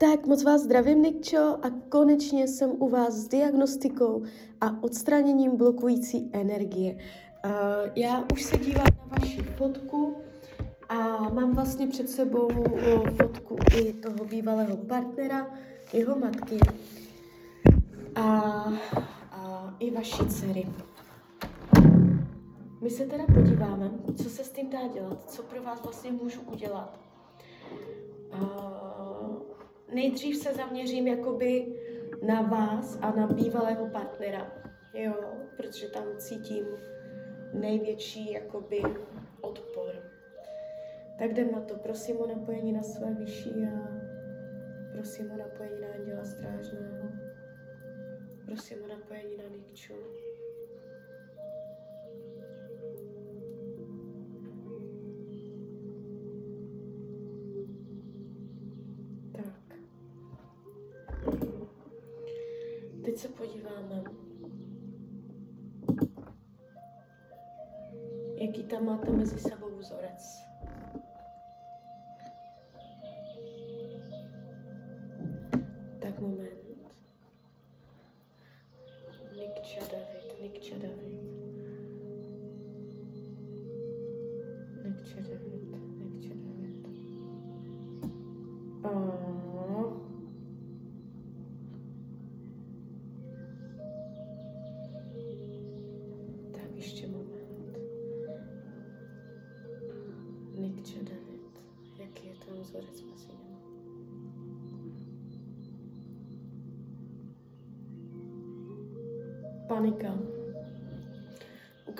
Tak moc vás zdravím, Nikčo, a konečně jsem u vás s diagnostikou a odstraněním blokující energie. Uh, já už se dívám na vaši fotku a mám vlastně před sebou fotku i toho bývalého partnera, jeho matky a, a i vaší dcery. My se teda podíváme, co se s tím dá dělat, co pro vás vlastně můžu udělat. Uh, nejdřív se zaměřím jakoby na vás a na bývalého partnera, jo, protože tam cítím největší jakoby odpor. Tak jdem na to, prosím o napojení na své vyšší a prosím o napojení na Anděla Strážného, prosím o napojení na Nikču. Teď se podíváme, jaký tam máte mezi sebou vzorec.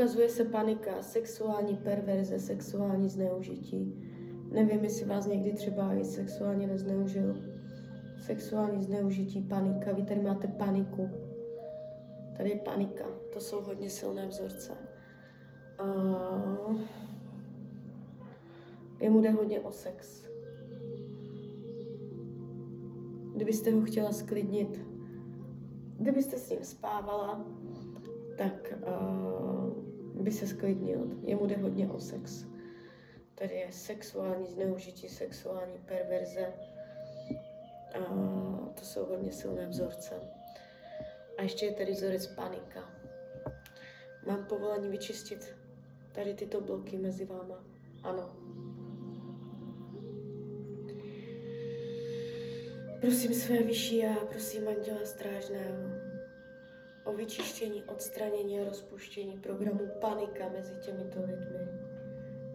Ukazuje se panika, sexuální perverze, sexuální zneužití. Nevím, jestli vás někdy třeba i sexuálně nezneužil. Sexuální zneužití, panika. Vy tady máte paniku. Tady je panika. To jsou hodně silné vzorce. Uh, jemu jde hodně o sex. kdybyste ho chtěla sklidnit, kdybyste s ním spávala, tak uh, by se sklidnil. Jemu jde hodně o sex. Tady je sexuální zneužití, sexuální perverze. Uh, to jsou hodně silné vzorce. A ještě je tady vzorec panika. Mám povolení vyčistit tady tyto bloky mezi váma. Ano, Prosím své vyšší a prosím Anděla Strážného o vyčištění, odstranění a rozpuštění programu panika mezi těmito lidmi.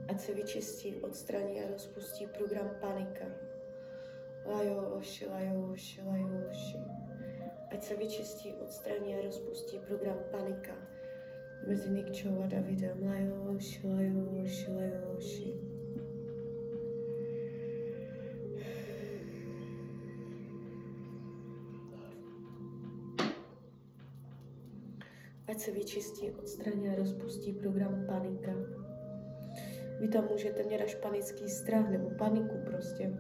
Ať se vyčistí, odstraní a rozpustí program panika. Lajoši, lajoši, lajoši. Ať se vyčistí, odstraní a rozpustí program panika mezi Nikčou a Davidem. Lajoši, lajoši, lajoši. Ať se vyčistí, odstraní a rozpustí program panika. Vy tam můžete mít až panický strach nebo paniku prostě.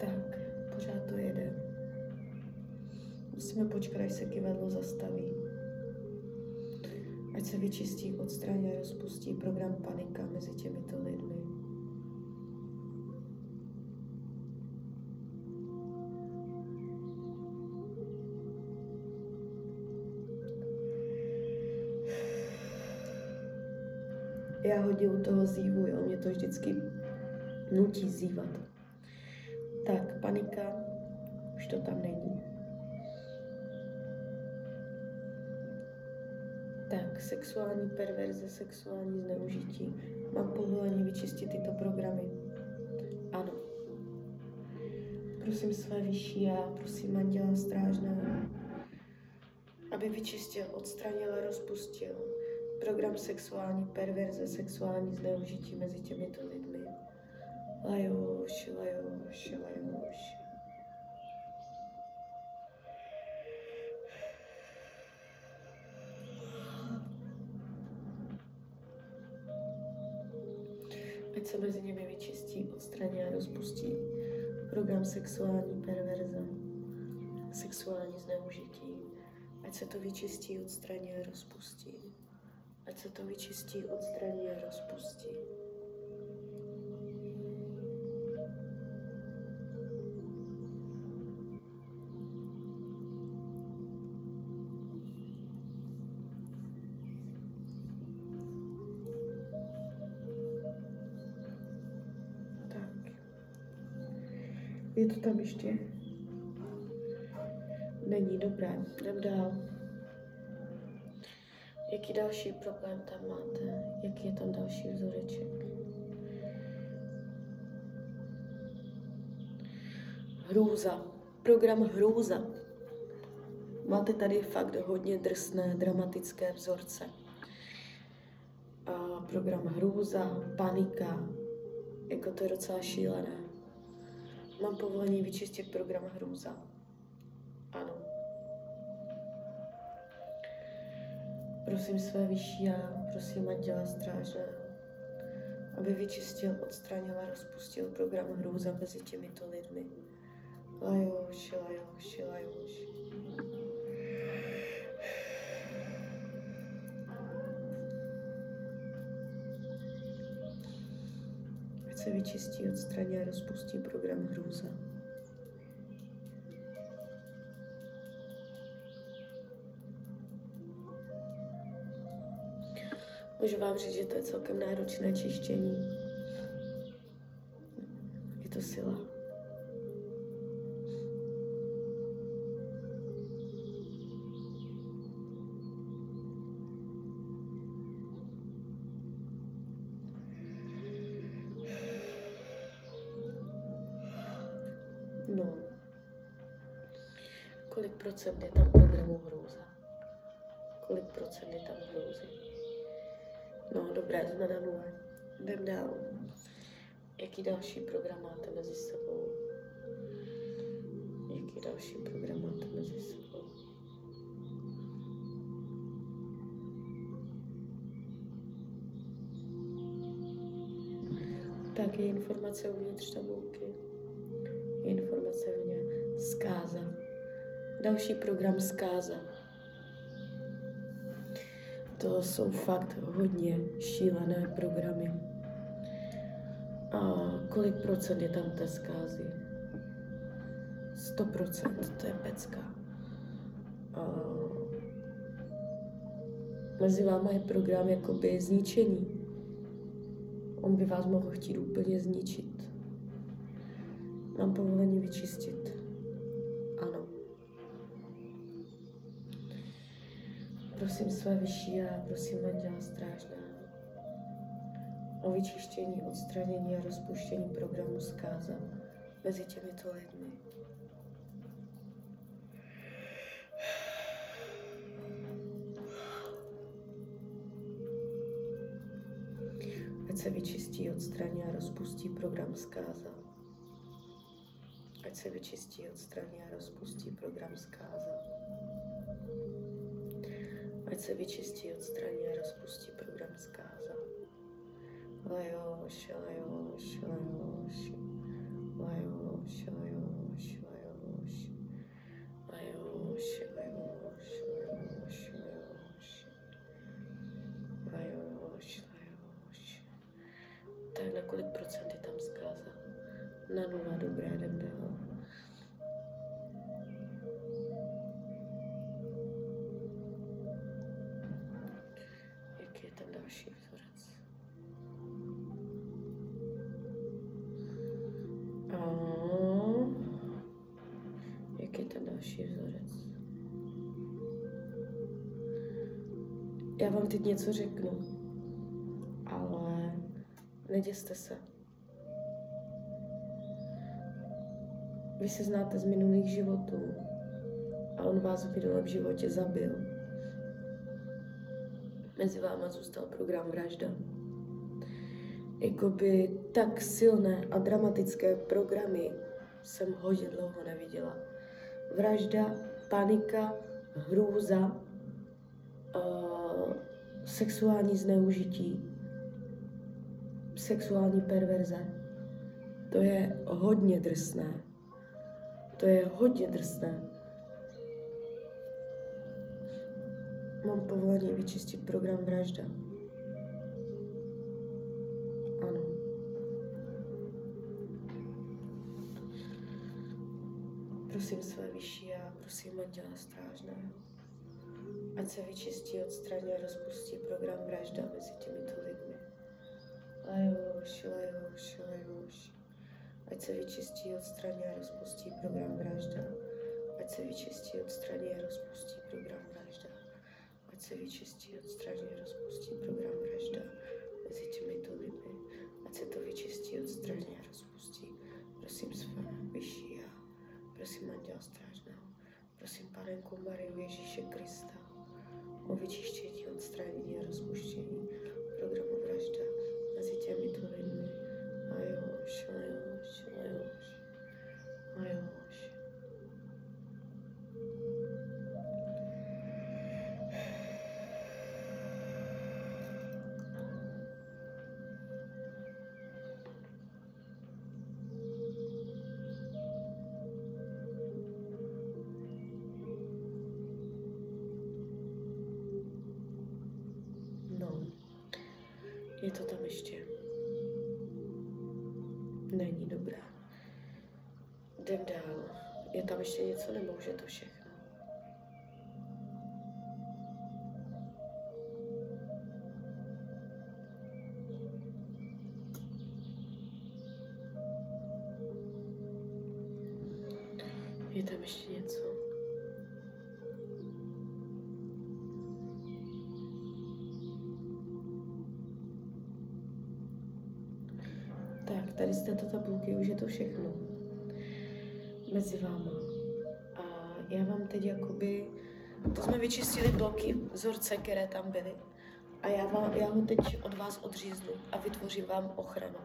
Tak, pořád to jede. Musíme počkat, až se kivadlo zastaví. Ať se vyčistí, odstraní a rozpustí program panika mezi těmito lidmi. Já hodně u toho zívu, jo, mě to vždycky nutí zívat. Tak, panika, už to tam není. Tak, sexuální perverze, sexuální zneužití. Mám povolení vyčistit tyto programy. Ano. Prosím své vyšší a prosím Anděla Strážného, aby vyčistil, odstranil a rozpustil program sexuální perverze, sexuální zneužití mezi těmito lidmi. Lajoš, lajoš, lajoš. Ať se mezi nimi vyčistí, odstraní a rozpustí program sexuální perverze, sexuální zneužití. Ať se to vyčistí, odstraní a rozpustí ať se to vyčistí, odstraní a rozpustí. Tak. Je to tam ještě? Není dobré. Jdem dál. Jaký další problém tam máte? Jaký je tam další vzoreček? Hrůza. Program Hrůza. Máte tady fakt hodně drsné, dramatické vzorce. A program Hrůza, panika. Jako to je docela šílené. Mám povolení vyčistit program Hrůza. Ano. Prosím své vyšší já, prosím Anděla Strážného, aby vyčistil, odstranil a rozpustil program hrůza mezi těmito lidmi. Lajoš, lajoš, lajoš. Ať se vyčistí, odstraní a rozpustí program hrůza. Můžu vám říct, že to je celkem náročné čištění. Je to sila. No. Kolik procent je tam Jdem dál. Jaký další program máte mezi sebou? Jaký další program máte mezi sebou? Tak je informace uvnitř tabulky. Je informace v ně. Zkáza. Další program zkáza. To jsou fakt hodně šílené programy. A kolik procent je tam té zkázy? 100 procent, to je pecka. A mezi váma je program jakoby zničení. On by vás mohl chtít úplně zničit. Mám povolení vyčistit. Ano. Prosím své vyšší a prosím Anděla Strážného o vyčištění, odstranění a rozpuštění programu zkáza mezi těmito lidmi. Ať se vyčistí, odstraní a rozpustí program zkáza. Ať se vyčistí, odstraní a rozpustí program zkáza. Ať se vyčistí, odstraní a rozpustí program zkáza. Tak na kolik procent je tam zkáza? Na nula, dobré, jdem něco řeknu, ale neděste se. Vy se znáte z minulých životů a on vás v minulém životě zabil. Mezi váma zůstal program vražda. Jakoby tak silné a dramatické programy jsem hodně dlouho neviděla. Vražda, panika, hrůza, uh, sexuální zneužití, sexuální perverze. To je hodně drsné. To je hodně drsné. Mám povolení vyčistit program vražda. Ano. Prosím své vyšší a prosím Anděla Strážného. Ať se vyčistí, odstraní a rozpustí program vražda mezi těmito lidmi. Lajoš, lajoš, lajoš. ať se vyčistí, odstraní a rozpustí program vražda, ať se vyčistí, odstraní a rozpustí program vražda, ať se vyčistí, odstraní a rozpustí program vražda mezi těmito lidmi, ať se to vyčistí, odstraní a rozpustí. Prosím své vyšší já, prosím Anděla Strážného, prosím Panenku Mariu Ježíše Krista у вичищенні. To tam ještě. Není dobrá. Jdem dál. Je tam ještě něco, nebo už je to všechno? Je tam ještě této tabulky už je to všechno mezi váma. A já vám teď jakoby, to jsme vyčistili bloky, vzorce, které tam byly. A já, vám, já ho teď od vás odříznu a vytvořím vám ochranu.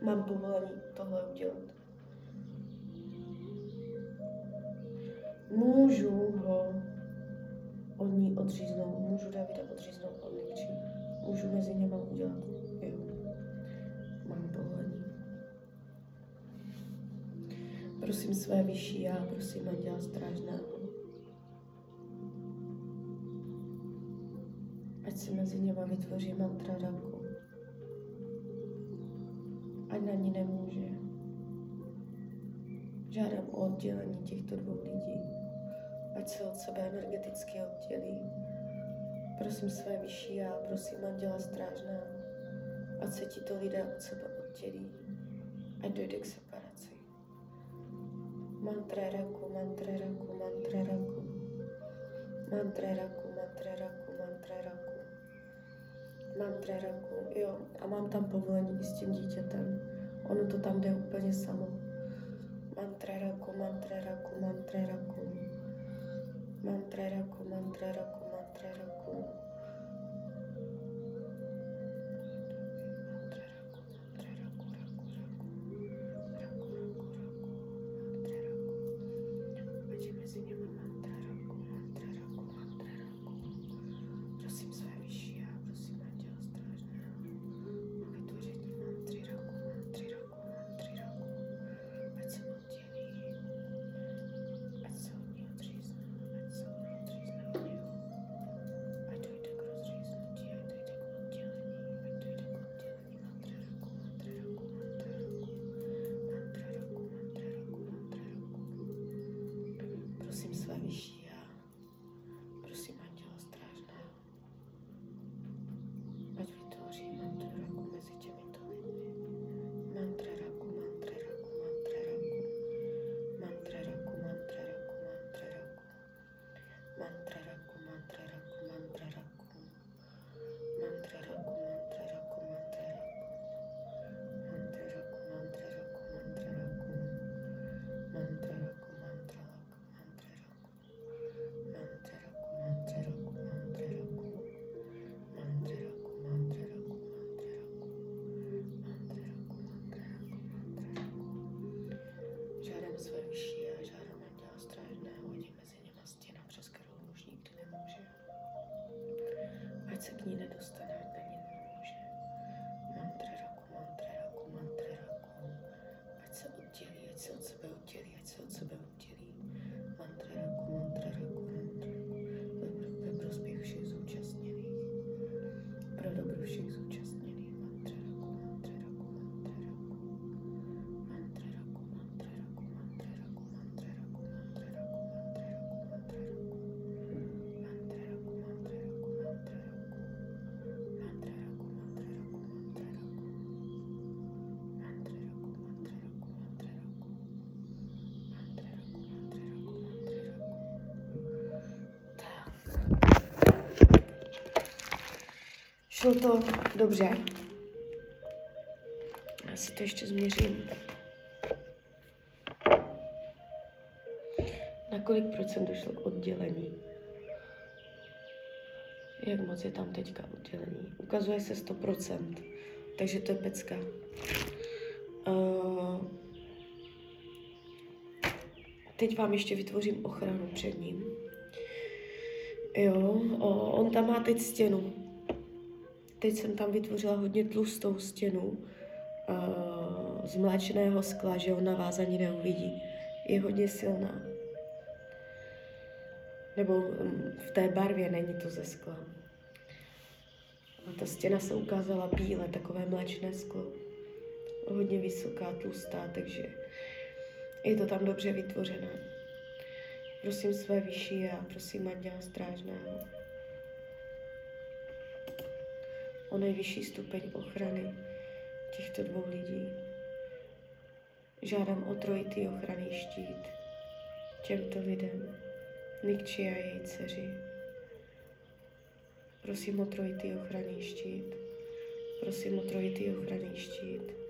Mám povolení tohle udělat. Můžu ho od ní odříznout, můžu Davida odříznout od Nikčí. Můžu mezi něma udělat. Jo. Mám povolení. Prosím své vyšší já, prosím Anděla Strážného. Ať se mezi něma vytvoří mantra raku. Ať na ní nemůže. Žádám o oddělení těchto dvou lidí ať se od sebe energeticky oddělí. Prosím své vyšší já, prosím Anděla Strážného, ať se tito lidé od sebe oddělí, ať dojde k separaci. Mantra raku, mantra raku, mantra raku. Mantra raku, mantra raku, mantra raku. Mantra raku, jo, a mám tam povolení i s tím dítětem. Ono to tam jde úplně samo. Mantra raku, mantra raku, mantra raku. Mantra raku, mantra raku, Contra a loucura. Šlo to dobře. Já si to ještě změřím. Na kolik procent došlo k oddělení? Jak moc je tam teďka oddělení? Ukazuje se 100%, takže to je pecka. Uh, teď vám ještě vytvořím ochranu před ním. Jo, o, on tam má teď stěnu. Teď jsem tam vytvořila hodně tlustou stěnu uh, z mléčného skla, že on na vás ani neuvidí. Je hodně silná. Nebo um, v té barvě není to ze skla. A ta stěna se ukázala bíle, takové mléčné sklo. Hodně vysoká, tlustá, takže je to tam dobře vytvořené. Prosím své vyšší a prosím Anděla Strážného o nejvyšší stupeň ochrany těchto dvou lidí. Žádám o trojitý ochranný štít těmto lidem, Nikči a její dceři. Prosím o trojitý ochranný štít. Prosím o trojitý ochranný štít.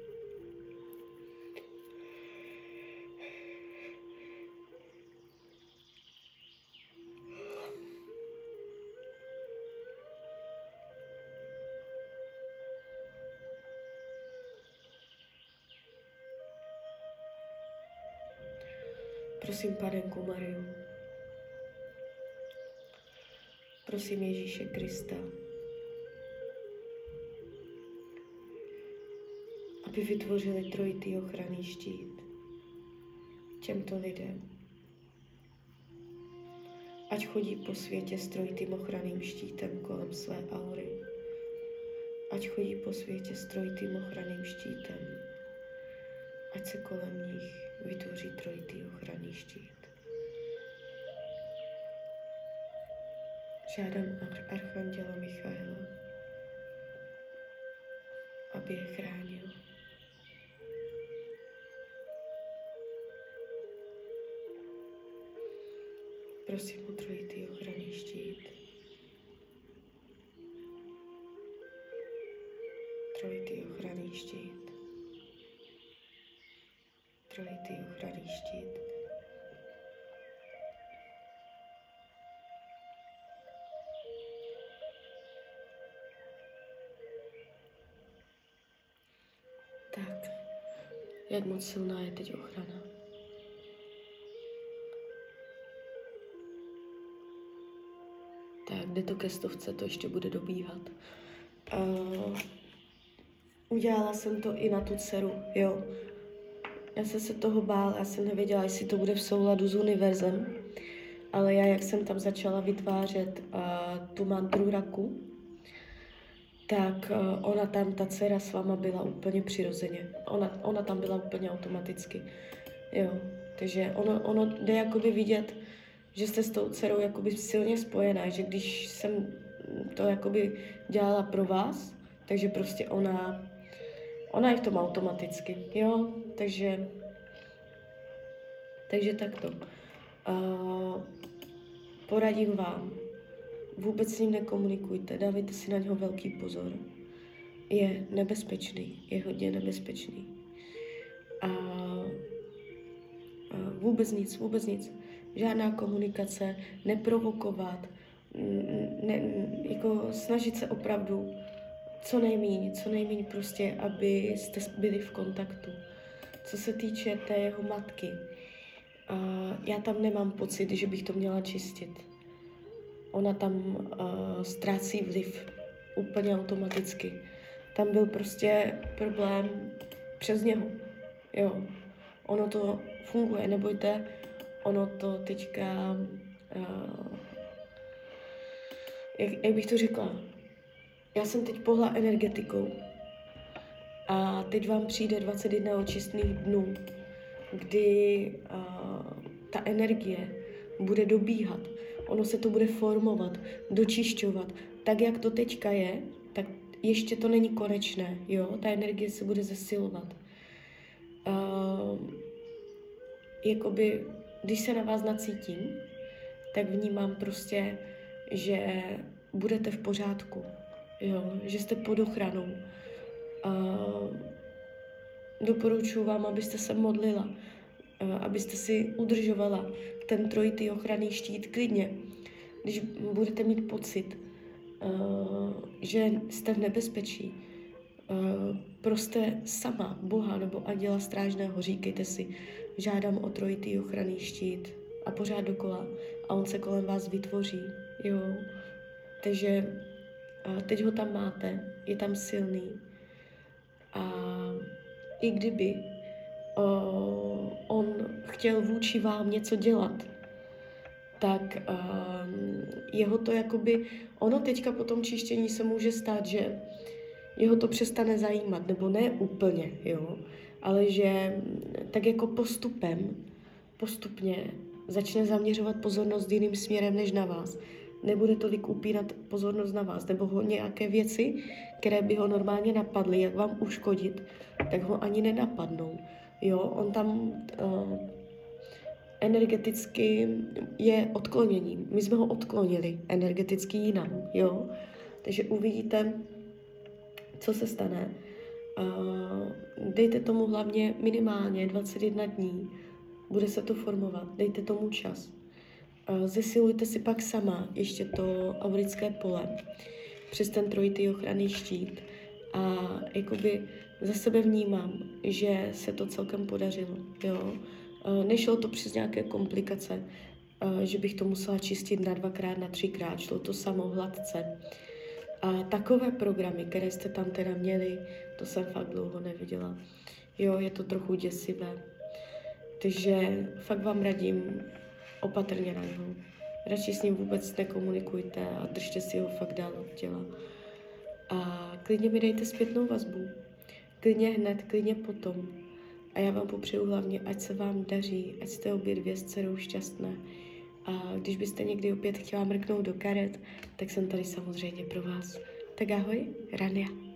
Prosím Panenku Mariu. Prosím Ježíše Krista, aby vytvořili trojitý ochranný štít těmto lidem. Ať chodí po světě s trojitým ochranným štítem kolem své aury. Ať chodí po světě s trojitým ochranným štítem. Ať se kolem nich vytvoří trojitý ochranný štít. Žádám Archanděla Michaela, aby je chránil. Prosím o trojitý ochranný štít. Trojitý ochranný štít. Jak moc silná je teď ochrana. Tak, jde to ke stovce, to ještě bude dobíhat. Uh, udělala jsem to i na tu dceru, jo. Já jsem se toho bál, já jsem nevěděla, jestli to bude v souladu s univerzem, ale já, jak jsem tam začala vytvářet uh, tu mantru raku, tak uh, ona tam, ta dcera s váma byla úplně přirozeně. Ona, ona tam byla úplně automaticky. Jo, takže ono, ono jde jakoby vidět, že jste s tou dcerou jakoby silně spojená, že když jsem to jakoby dělala pro vás, takže prostě ona, ona je v tom automaticky, jo, takže, takže takto. Uh, poradím vám, Vůbec s ním nekomunikujte, dávejte si na něho velký pozor. Je nebezpečný, je hodně nebezpečný. A, a vůbec nic, vůbec nic. Žádná komunikace, neprovokovat, ne, jako snažit se opravdu co nejméně, co nejméně prostě, abyste byli v kontaktu. Co se týče té jeho matky, a já tam nemám pocit, že bych to měla čistit ona tam uh, ztrácí vliv úplně automaticky. Tam byl prostě problém přes něho. Jo, ono to funguje, nebojte, ono to teďka, uh, jak, jak bych to řekla, já jsem teď pohla energetikou a teď vám přijde 21 očistných dnů, kdy uh, ta energie bude dobíhat ono se to bude formovat, dočišťovat. Tak, jak to teďka je, tak ještě to není konečné, jo? Ta energie se bude zesilovat. Uh, jakoby, když se na vás nacítím, tak vnímám prostě, že budete v pořádku, jo, že jste pod ochranou. A doporučuji vám, abyste se modlila, abyste si udržovala ten trojitý ochranný štít klidně. Když budete mít pocit, že jste v nebezpečí, proste sama Boha nebo Anděla Strážného, říkejte si, žádám o trojitý ochranný štít a pořád dokola a on se kolem vás vytvoří, jo. Takže teď ho tam máte, je tam silný a i kdyby uh, on chtěl vůči vám něco dělat, tak uh, jeho to jakoby, ono teďka po tom čištění se může stát, že jeho to přestane zajímat, nebo ne úplně, jo, ale že tak jako postupem, postupně začne zaměřovat pozornost jiným směrem než na vás. Nebude tolik upínat pozornost na vás, nebo ho nějaké věci, které by ho normálně napadly, jak vám uškodit, tak ho ani nenapadnou. Jo, on tam uh, energeticky je odklonění. My jsme ho odklonili energeticky jinam, jo. Takže uvidíte, co se stane. Uh, dejte tomu hlavně minimálně 21 dní, bude se to formovat, dejte tomu čas. Uh, zesilujte si pak sama ještě to aurické pole přes ten trojitý ochranný štít a jakoby za sebe vnímám, že se to celkem podařilo, jo. Uh, nešlo to přes nějaké komplikace, uh, že bych to musela čistit na dvakrát, na třikrát, šlo to samo hladce. A takové programy, které jste tam teda měli, to jsem fakt dlouho neviděla. Jo, je to trochu děsivé. Takže fakt vám radím opatrně na něho. Radši s ním vůbec nekomunikujte a držte si ho fakt dál od těla. A klidně mi dejte zpětnou vazbu. Klidně hned, klidně potom. A já vám popřeju hlavně, ať se vám daří, ať jste obě dvě s dcerou šťastné. A když byste někdy opět chtěla mrknout do karet, tak jsem tady samozřejmě pro vás. Tak ahoj, Rania.